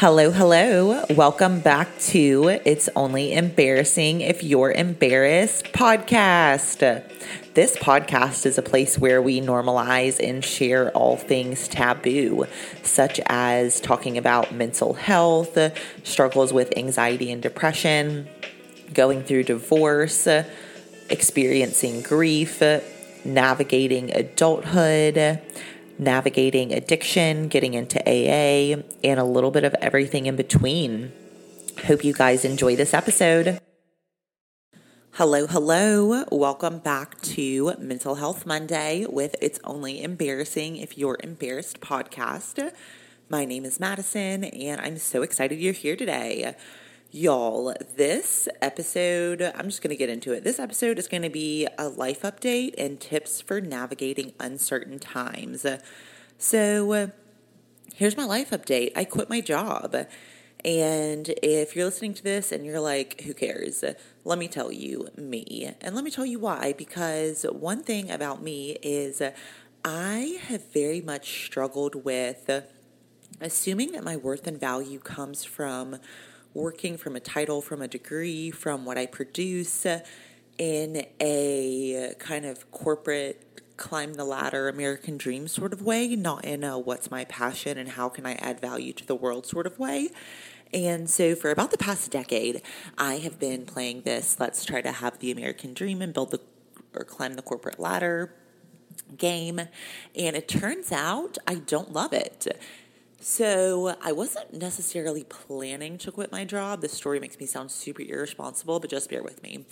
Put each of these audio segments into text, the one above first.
Hello, hello. Welcome back to It's Only Embarrassing If You're Embarrassed podcast. This podcast is a place where we normalize and share all things taboo, such as talking about mental health, struggles with anxiety and depression, going through divorce, experiencing grief, navigating adulthood navigating addiction, getting into AA, and a little bit of everything in between. Hope you guys enjoy this episode. Hello, hello. Welcome back to Mental Health Monday with It's Only Embarrassing If You're Embarrassed podcast. My name is Madison, and I'm so excited you're here today. Y'all, this episode, I'm just going to get into it. This episode is going to be a life update and tips for navigating uncertain times. So, here's my life update. I quit my job. And if you're listening to this and you're like, who cares? Let me tell you, me. And let me tell you why. Because one thing about me is I have very much struggled with assuming that my worth and value comes from working from a title, from a degree, from what I produce in a kind of corporate climb the ladder American dream sort of way, not in a what's my passion and how can I add value to the world sort of way. And so, for about the past decade, I have been playing this let's try to have the American dream and build the or climb the corporate ladder game. And it turns out I don't love it. So I wasn't necessarily planning to quit my job. This story makes me sound super irresponsible, but just bear with me.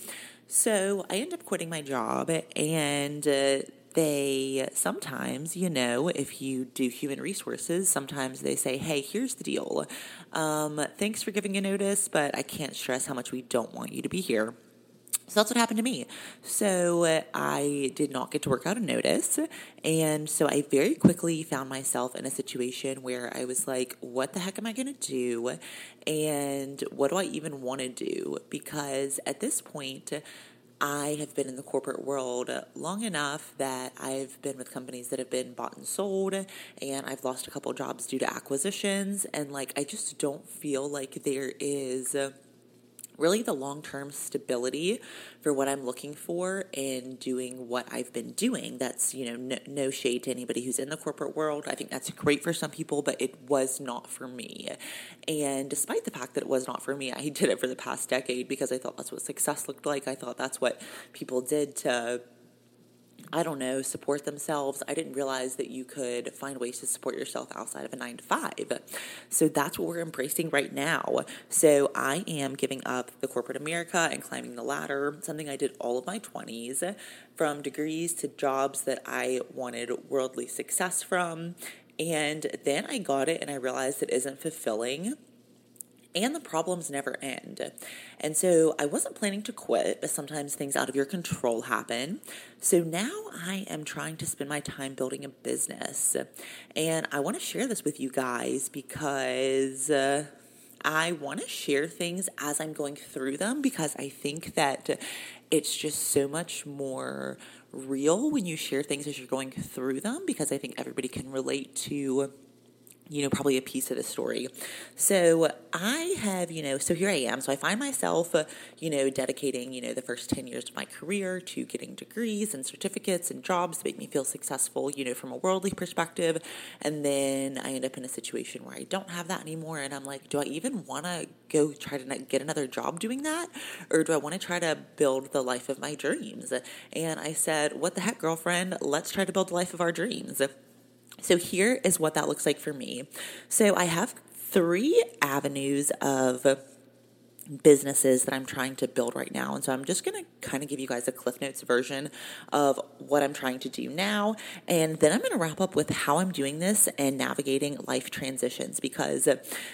So I end up quitting my job, and uh, they sometimes, you know, if you do human resources, sometimes they say, hey, here's the deal. Um, thanks for giving a notice, but I can't stress how much we don't want you to be here. So that's what happened to me. So uh, I did not get to work out a notice. And so I very quickly found myself in a situation where I was like, what the heck am I going to do? And what do I even want to do? Because at this point, I have been in the corporate world long enough that I've been with companies that have been bought and sold, and I've lost a couple jobs due to acquisitions. And like, I just don't feel like there is really the long term stability for what I'm looking for in doing what I've been doing. That's, you know, no, no, shade to anybody who's in the corporate world. I think that's great for some people, but it was not for me. And despite the fact that it was not for me, I did it for the past decade because I thought that's what success looked like. I thought that's what people did to I don't know, support themselves. I didn't realize that you could find ways to support yourself outside of a nine to five. So that's what we're embracing right now. So I am giving up the corporate America and climbing the ladder, something I did all of my 20s, from degrees to jobs that I wanted worldly success from. And then I got it and I realized it isn't fulfilling and the problems never end. And so I wasn't planning to quit, but sometimes things out of your control happen. So now I am trying to spend my time building a business. And I want to share this with you guys because. Uh, I want to share things as I'm going through them because I think that it's just so much more real when you share things as you're going through them because I think everybody can relate to you know, probably a piece of the story. So I have, you know, so here I am. So I find myself, uh, you know, dedicating, you know, the first 10 years of my career to getting degrees and certificates and jobs to make me feel successful, you know, from a worldly perspective. And then I end up in a situation where I don't have that anymore. And I'm like, do I even want to go try to get another job doing that? Or do I want to try to build the life of my dreams? And I said, what the heck, girlfriend? Let's try to build the life of our dreams. So here is what that looks like for me. So I have three avenues of businesses that I'm trying to build right now. And so I'm just going to kind of give you guys a Cliff Notes version of what I'm trying to do now. And then I'm going to wrap up with how I'm doing this and navigating life transitions because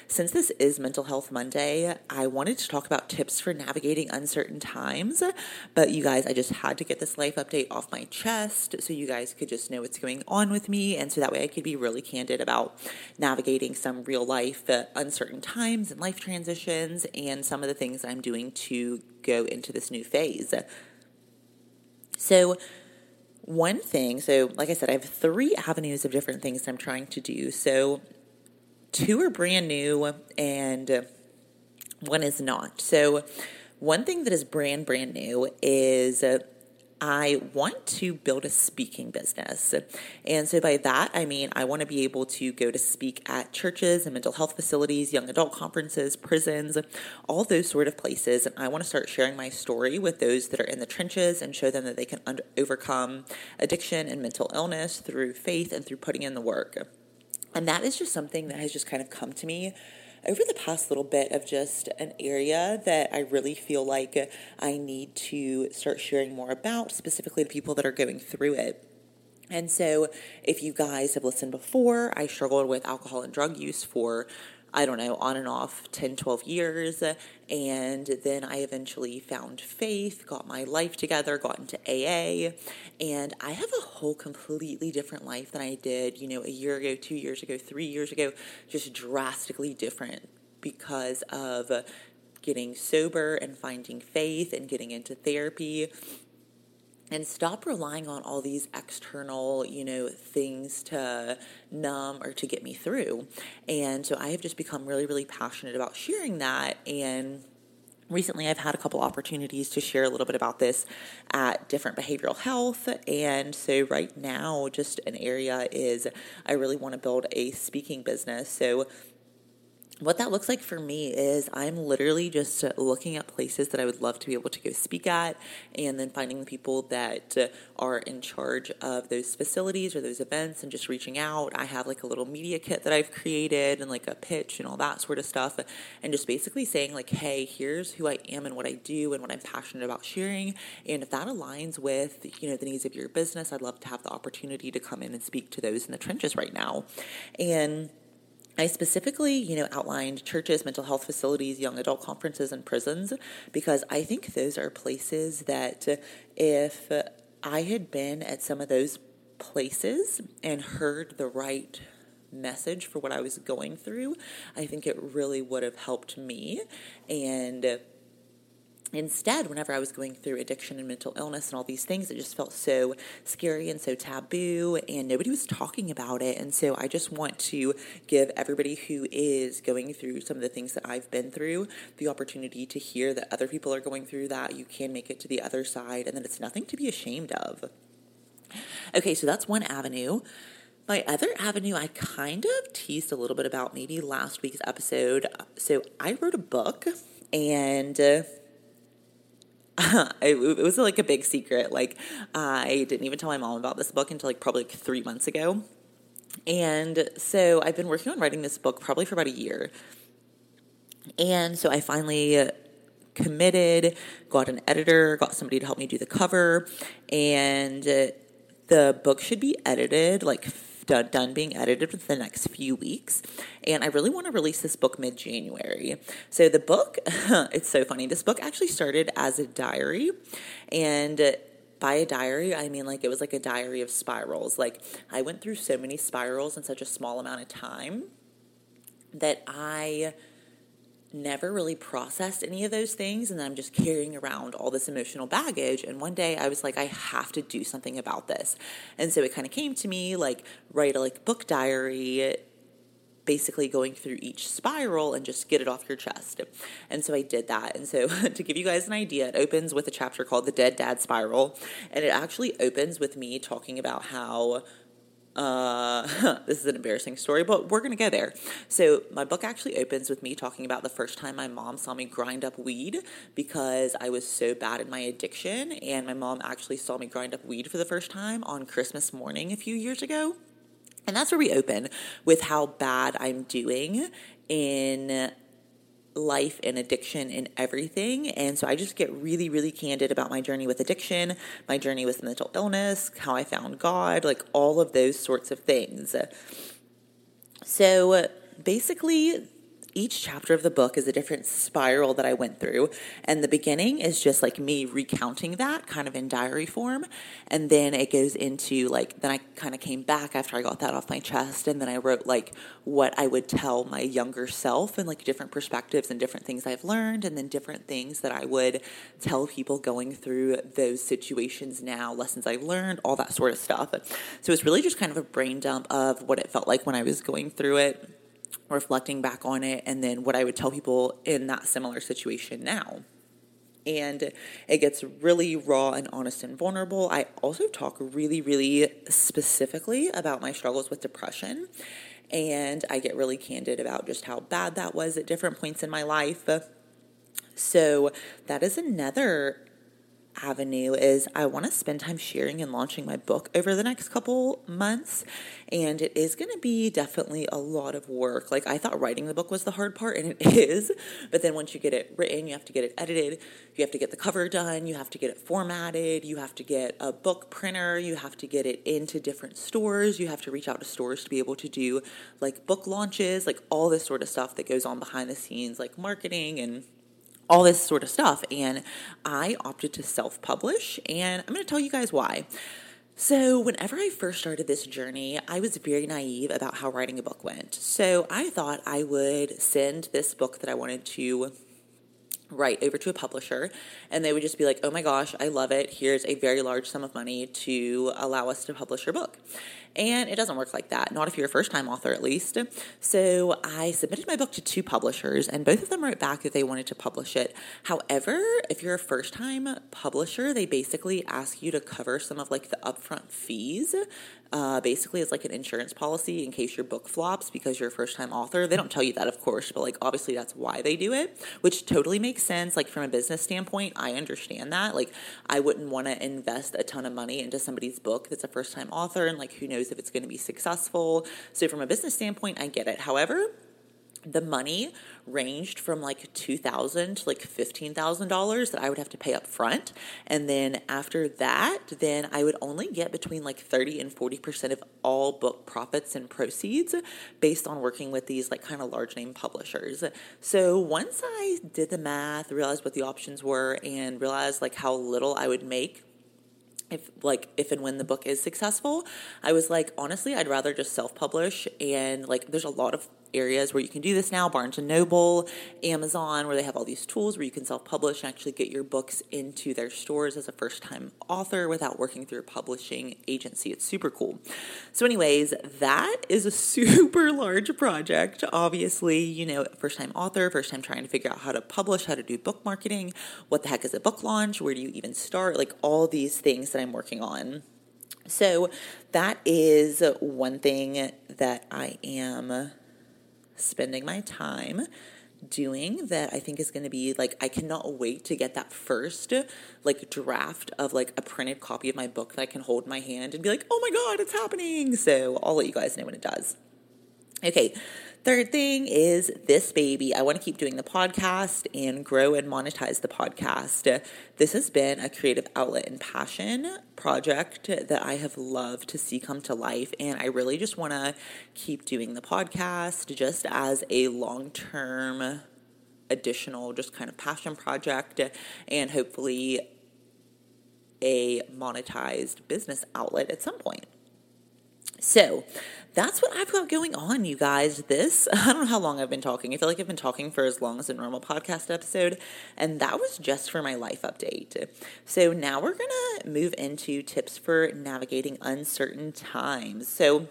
since this is Mental Health Monday, I wanted to talk about tips for navigating uncertain times. But you guys, I just had to get this life update off my chest so you guys could just know what's going on with me. And so that way I could be really candid about navigating some real life uh, uncertain times and life transitions and some of the things I'm doing to go into this new phase. So, one thing, so like I said, I have three avenues of different things I'm trying to do. So, two are brand new and one is not. So, one thing that is brand, brand new is uh, I want to build a speaking business. And so by that, I mean, I want to be able to go to speak at churches and mental health facilities, young adult conferences, prisons, all those sort of places. And I want to start sharing my story with those that are in the trenches and show them that they can under- overcome addiction and mental illness through faith and through putting in the work. And that is just something that has just kind of come to me over the past little bit of just an area that I really feel like I need to start sharing more about, specifically the people that are going through it. And so, if you guys have listened before, I struggled with alcohol and drug use for I don't know, on and off 10, 12 years. And then I eventually found faith, got my life together, got into AA. And I have a whole completely different life than I did, you know, a year ago, two years ago, three years ago, just drastically different because of getting sober and finding faith and getting into therapy and stop relying on all these external, you know, things to numb or to get me through. And so I have just become really, really passionate about sharing that. And recently I've had a couple opportunities to share a little bit about this at different behavioral health. And so right now, just an area is I really want to build a speaking business. So what that looks like for me is I'm literally just looking at places that I would love to be able to go speak at and then finding the people that are in charge of those facilities or those events and just reaching out. I have like a little media kit that I've created and like a pitch and all that sort of stuff and just basically saying like, "Hey, here's who I am and what I do and what I'm passionate about sharing." And if that aligns with, you know, the needs of your business, I'd love to have the opportunity to come in and speak to those in the trenches right now. And I specifically, you know, outlined churches, mental health facilities, young adult conferences, and prisons because I think those are places that if I had been at some of those places and heard the right message for what I was going through, I think it really would have helped me. And Instead, whenever I was going through addiction and mental illness and all these things, it just felt so scary and so taboo, and nobody was talking about it. And so, I just want to give everybody who is going through some of the things that I've been through the opportunity to hear that other people are going through that. You can make it to the other side, and that it's nothing to be ashamed of. Okay, so that's one avenue. My other avenue, I kind of teased a little bit about maybe last week's episode. So, I wrote a book and. Uh, Uh, it, was like a big secret. Like I didn't even tell my mom about this book until like probably like three months ago. And so I've been working on writing this book probably for about a year. And so I finally committed, got an editor, got somebody to help me do the cover, and the book should be edited like done, done being edited within the next few weeks. And I really want to release this book mid January. So the book, it's so funny. This book actually started as a diary. And by a diary, I mean like it was like a diary of spirals. Like I went through so many spirals in such a small amount of time that I never really processed any of those things and I'm just carrying around all this emotional baggage and one day I was like I have to do something about this. And so it kind of came to me like write a like book diary basically going through each spiral and just get it off your chest. And so I did that. And so to give you guys an idea, it opens with a chapter called The Dead Dad Spiral and it actually opens with me talking about how uh, this is an embarrassing story, but we're going to go there. So, my book actually opens with me talking about the first time my mom saw me grind up weed because I was so bad in my addiction. And my mom actually saw me grind up weed for the first time on Christmas morning a few years ago. And that's where we open with how bad I'm doing in life and addiction and everything. And so I just get really, really candid about my journey with addiction, my journey with mental illness, how I found God, like all of those sorts of things. So basically, each chapter of the book is a different spiral that I went through. And the beginning is just like me recounting that kind of in diary form. And then it goes into like, then I kind of came back after I got that off my chest. And then I wrote like what I would tell my younger self and like different perspectives and different things I've learned. And then different things that I would tell people going through those situations now, lessons I've learned, all that sort of stuff. So it's really just kind of a brain dump of what it felt like when I was going through it reflecting back on it, and then what I would tell people in that similar situation now. And it gets really raw and honest and vulnerable. I also talk really, really specifically about my struggles with depression. And I get really candid about just how bad that was at different points in my life. So, that is another avenue is I want to spend time sharing and launching my book over the next couple months. And it is going to be definitely a lot of work. Like, I thought writing the book was the hard part, and it is. But then once you get it written, you have to get it edited, you have to get the cover done, you have to get it formatted, you have to get a book printer, you have to get it into different stores, you have to reach out to stores to be able to do like book launches, like all this sort of stuff that goes on behind the scenes, like marketing and all this sort of stuff. And I opted to self publish, and I'm going to tell you guys why. So, whenever I first started this journey, I was very naive about how writing a book went. So, I thought I would send this book that I wanted to write over to a publisher and they would just be like, oh my gosh, I love it. Here's a very large sum of money to allow us to publish your book. And it doesn't work like that, not if you're a first time author at least. So I submitted my book to two publishers, and both of them wrote back that they wanted to publish it. However, if you're a first time publisher, they basically ask you to cover some of like the upfront fees. Uh, basically, it's like an insurance policy in case your book flops because you're a first time author. They don't tell you that, of course, but like obviously that's why they do it, which totally makes sense. Like from a business standpoint, I understand that. Like I wouldn't want to invest a ton of money into somebody's book that's a first time author and like who knows knows if it's going to be successful. So, from a business standpoint, I get it. However, the money ranged from like 2000 to like $15000 that i would have to pay up front and then after that then i would only get between like 30 and 40% of all book profits and proceeds based on working with these like kind of large name publishers so once i did the math realized what the options were and realized like how little i would make if like if and when the book is successful i was like honestly i'd rather just self-publish and like there's a lot of areas where you can do this now Barnes and Noble, Amazon, where they have all these tools where you can self publish and actually get your books into their stores as a first time author without working through a publishing agency. It's super cool. So, anyways, that is a super large project. Obviously, you know, first time author, first time trying to figure out how to publish, how to do book marketing, what the heck is a book launch, where do you even start, like all these things that I'm working on. So, that is one thing that I am spending my time doing that I think is going to be like I cannot wait to get that first like draft of like a printed copy of my book that I can hold in my hand and be like, "Oh my god, it's happening." So, I'll let you guys know when it does. Okay. Third thing is this baby. I want to keep doing the podcast and grow and monetize the podcast. This has been a creative outlet and passion project that I have loved to see come to life. And I really just want to keep doing the podcast just as a long term additional, just kind of passion project and hopefully a monetized business outlet at some point. So that's what I've got going on, you guys. This, I don't know how long I've been talking. I feel like I've been talking for as long as a normal podcast episode, and that was just for my life update. So now we're to move into tips for navigating uncertain times. So,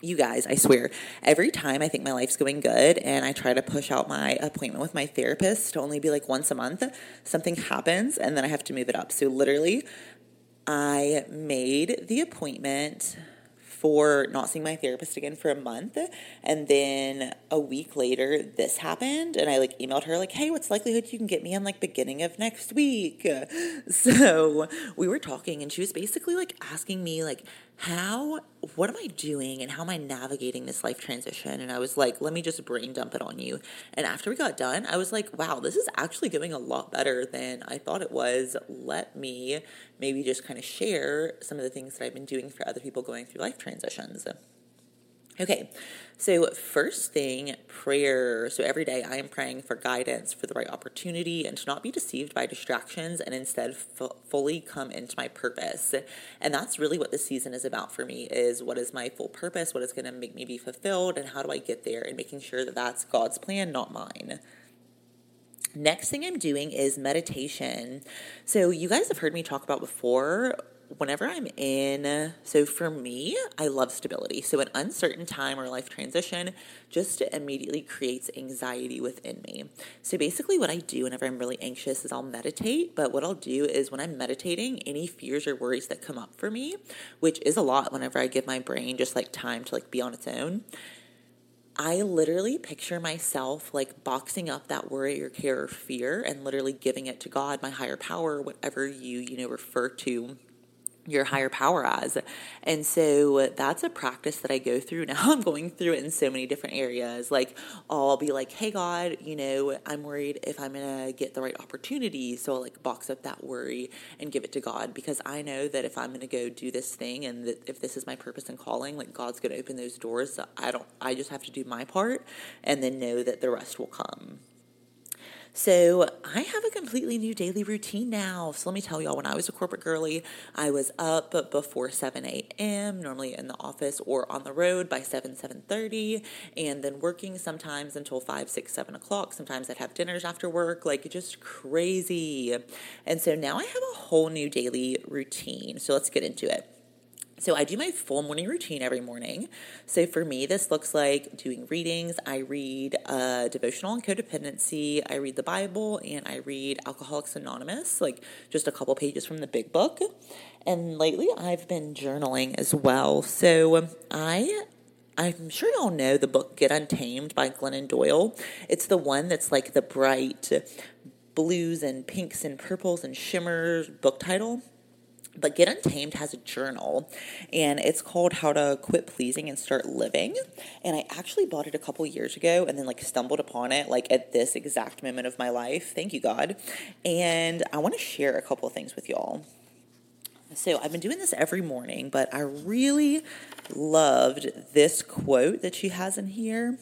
you guys, I swear, every time I think my life's going good and I try to push out my appointment with my therapist to only be like once a month, something happens and then I have to move it up. So, literally, I made the appointment for not seeing my therapist again for a month. And then a week later, this happened. And I like emailed her, like, hey, what's likelihood you can get me in like beginning of next week? So we were talking, and she was basically like asking me, like, how what am I doing and how am I navigating this life transition? And I was like, let me just brain dump it on you. And after we got done, I was like, wow, this is actually going a lot better than I thought it was. Let me maybe just kind of share some of the things that I've been doing for other people going through life transitions. Okay, so first thing, prayer. So every day I am praying for guidance, for the right opportunity, and to not be deceived by distractions and instead f- fully come into my purpose. And that's really what this season is about for me is what is my full purpose, what is going to make me be fulfilled, and how do I get there, and making sure that that's God's plan, not mine. Next thing I'm doing is meditation. So, you guys have heard me talk about before whenever I'm in, so for me, I love stability. So, an uncertain time or life transition just immediately creates anxiety within me. So, basically, what I do whenever I'm really anxious is I'll meditate. But what I'll do is when I'm meditating, any fears or worries that come up for me, which is a lot whenever I give my brain just like time to like be on its own. I literally picture myself like boxing up that worry or care or fear and literally giving it to God, my higher power, whatever you, you know, refer to your higher power as. And so that's a practice that I go through now. I'm going through it in so many different areas. Like, I'll be like, hey, God, you know, I'm worried if I'm going to get the right opportunity. So I'll like box up that worry and give it to God because I know that if I'm going to go do this thing and if this is my purpose and calling, like God's going to open those doors. So I don't, I just have to do my part and then know that the rest will come. So I have a completely new daily routine now. So let me tell y'all, when I was a corporate girly, I was up before 7 a.m., normally in the office or on the road by 7, 7.30, and then working sometimes until 5, 6, 7 o'clock. Sometimes I'd have dinners after work, like just crazy. And so now I have a whole new daily routine. So let's get into it. So I do my full morning routine every morning. So for me, this looks like doing readings. I read a devotional and codependency. I read the Bible and I read Alcoholics Anonymous, like just a couple pages from the big book. And lately, I've been journaling as well. So I I'm sure y'all know the book Get Untamed by Glennon Doyle. It's the one that's like the bright blues and pinks and purples and shimmers book title. But Get Untamed has a journal and it's called How to Quit Pleasing and Start Living. And I actually bought it a couple years ago and then like stumbled upon it like at this exact moment of my life. Thank you, God. And I want to share a couple of things with y'all. So I've been doing this every morning, but I really loved this quote that she has in here.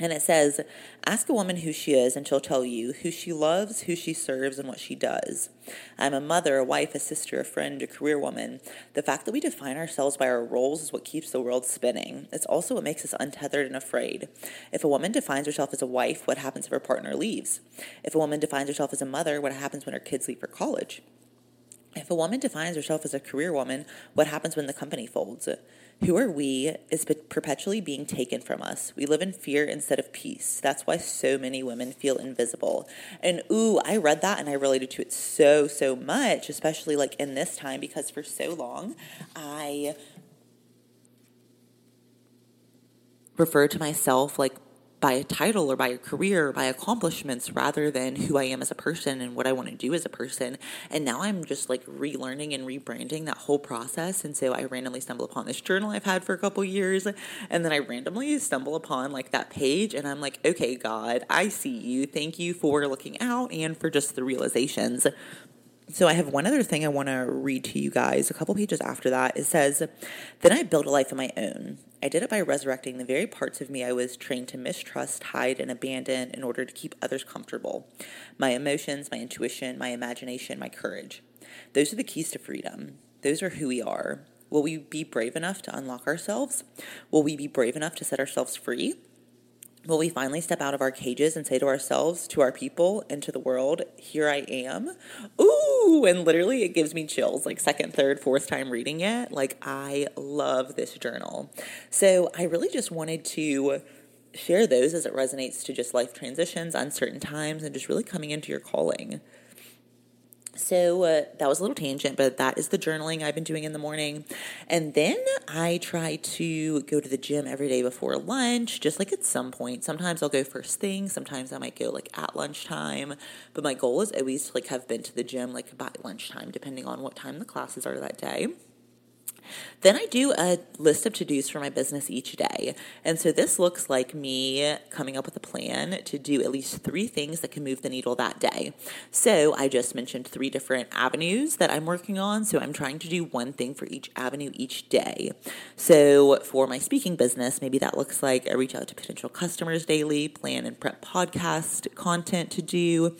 And it says, Ask a woman who she is, and she'll tell you who she loves, who she serves, and what she does. I'm a mother, a wife, a sister, a friend, a career woman. The fact that we define ourselves by our roles is what keeps the world spinning. It's also what makes us untethered and afraid. If a woman defines herself as a wife, what happens if her partner leaves? If a woman defines herself as a mother, what happens when her kids leave for college? If a woman defines herself as a career woman, what happens when the company folds? Who are we is perpetually being taken from us. We live in fear instead of peace. That's why so many women feel invisible. And ooh, I read that and I related to it so, so much, especially like in this time, because for so long I refer to myself like by a title or by a career or by accomplishments rather than who I am as a person and what I want to do as a person. And now I'm just like relearning and rebranding that whole process. And so I randomly stumble upon this journal I've had for a couple years. And then I randomly stumble upon like that page and I'm like, okay, God, I see you. Thank you for looking out and for just the realizations. So I have one other thing I want to read to you guys. A couple pages after that, it says, Then I built a life of my own. I did it by resurrecting the very parts of me I was trained to mistrust, hide, and abandon in order to keep others comfortable my emotions, my intuition, my imagination, my courage. Those are the keys to freedom. Those are who we are. Will we be brave enough to unlock ourselves? Will we be brave enough to set ourselves free? Will we finally step out of our cages and say to ourselves, to our people, and to the world, here I am? Ooh, and literally it gives me chills like second, third, fourth time reading it. Like, I love this journal. So, I really just wanted to share those as it resonates to just life transitions, uncertain times, and just really coming into your calling. So uh, that was a little tangent, but that is the journaling I've been doing in the morning. And then I try to go to the gym every day before lunch, just like at some point. Sometimes I'll go first thing, sometimes I might go like at lunchtime. But my goal is always to like have been to the gym like by lunchtime, depending on what time the classes are that day. Then I do a list of to dos for my business each day. And so this looks like me coming up with a plan to do at least three things that can move the needle that day. So I just mentioned three different avenues that I'm working on. So I'm trying to do one thing for each avenue each day. So for my speaking business, maybe that looks like I reach out to potential customers daily, plan and prep podcast content to do.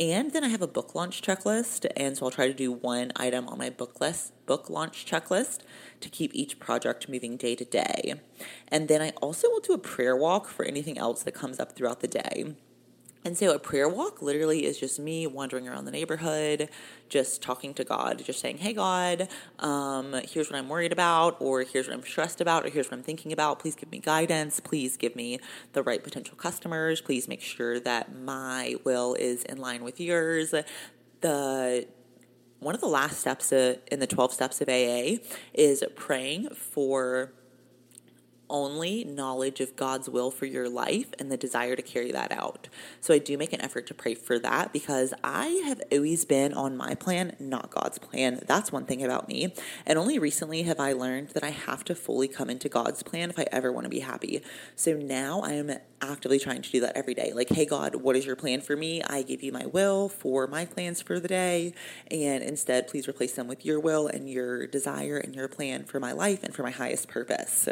And then I have a book launch checklist. And so I'll try to do one item on my book list book launch checklist to keep each project moving day to day. And then I also will do a prayer walk for anything else that comes up throughout the day. And so a prayer walk literally is just me wandering around the neighborhood, just talking to God, just saying, Hey, God, um, here's what I'm worried about, or here's what I'm stressed about, or here's what I'm thinking about. Please give me guidance. Please give me the right potential customers. Please make sure that my will is in line with yours. The one of the last steps in the 12 steps of AA is praying for only knowledge of God's will for your life and the desire to carry that out. So I do make an effort to pray for that because I have always been on my plan, not God's plan. That's one thing about me. And only recently have I learned that I have to fully come into God's plan if I ever want to be happy. So now I am actively trying to do that every day. Like, hey, God, what is your plan for me? I give you my will for my plans for the day. And instead, please replace them with your will and your desire and your plan for my life and for my highest purpose.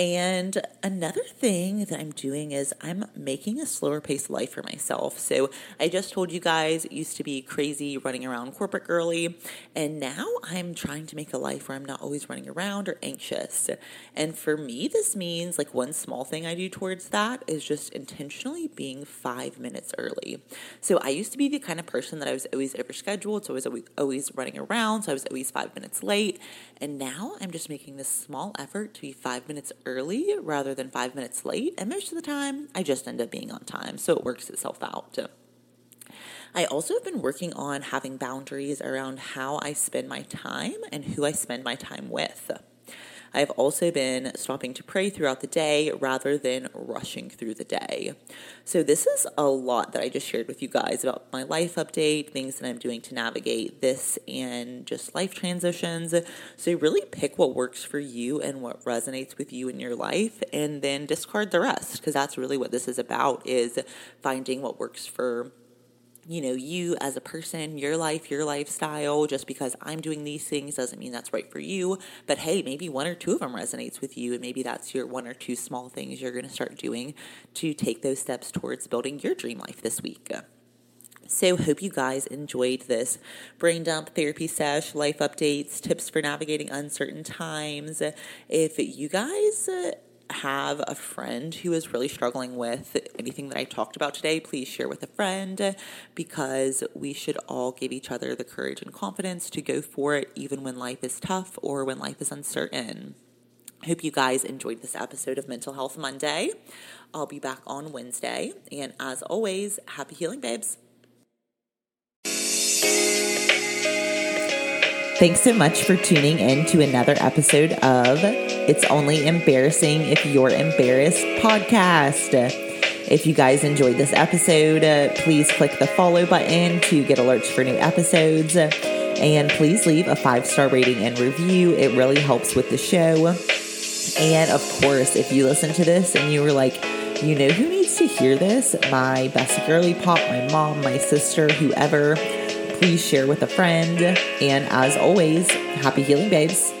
And another thing that I'm doing is I'm making a slower paced life for myself. So I just told you guys it used to be crazy running around corporate girly, and now I'm trying to make a life where I'm not always running around or anxious. And for me, this means like one small thing I do towards that is just intentionally being five minutes early. So I used to be the kind of person that I was always overscheduled, so I was always, always running around, so I was always five minutes late. And now I'm just making this small effort to be five minutes early early rather than five minutes late. And most of the time, I just end up being on time. So it works itself out. I also have been working on having boundaries around how I spend my time and who I spend my time with. I've also been stopping to pray throughout the day rather than rushing through the day. So, this is a lot that I just shared with you guys about my life update, things that I'm doing to navigate this and just life transitions. So, really pick what works for you and what resonates with you in your life and then discard the rest because that's really what this is about is finding what works for you know, you as a person, your life, your lifestyle. Just because I'm doing these things doesn't mean that's right for you. But hey, maybe one or two of them resonates with you, and maybe that's your one or two small things you're going to start doing to take those steps towards building your dream life this week. So, hope you guys enjoyed this brain dump therapy sesh, life updates, tips for navigating uncertain times. If you guys uh, have a friend who is really struggling with anything that I talked about today, please share with a friend because we should all give each other the courage and confidence to go for it, even when life is tough or when life is uncertain. Hope you guys enjoyed this episode of Mental Health Monday. I'll be back on Wednesday. And as always, happy healing, babes. Thanks so much for tuning in to another episode of It's Only Embarrassing If You're Embarrassed podcast. If you guys enjoyed this episode, uh, please click the follow button to get alerts for new episodes. And please leave a five star rating and review. It really helps with the show. And of course, if you listen to this and you were like, you know who needs to hear this? My best girly pop, my mom, my sister, whoever please share with a friend. And as always, happy healing, babes.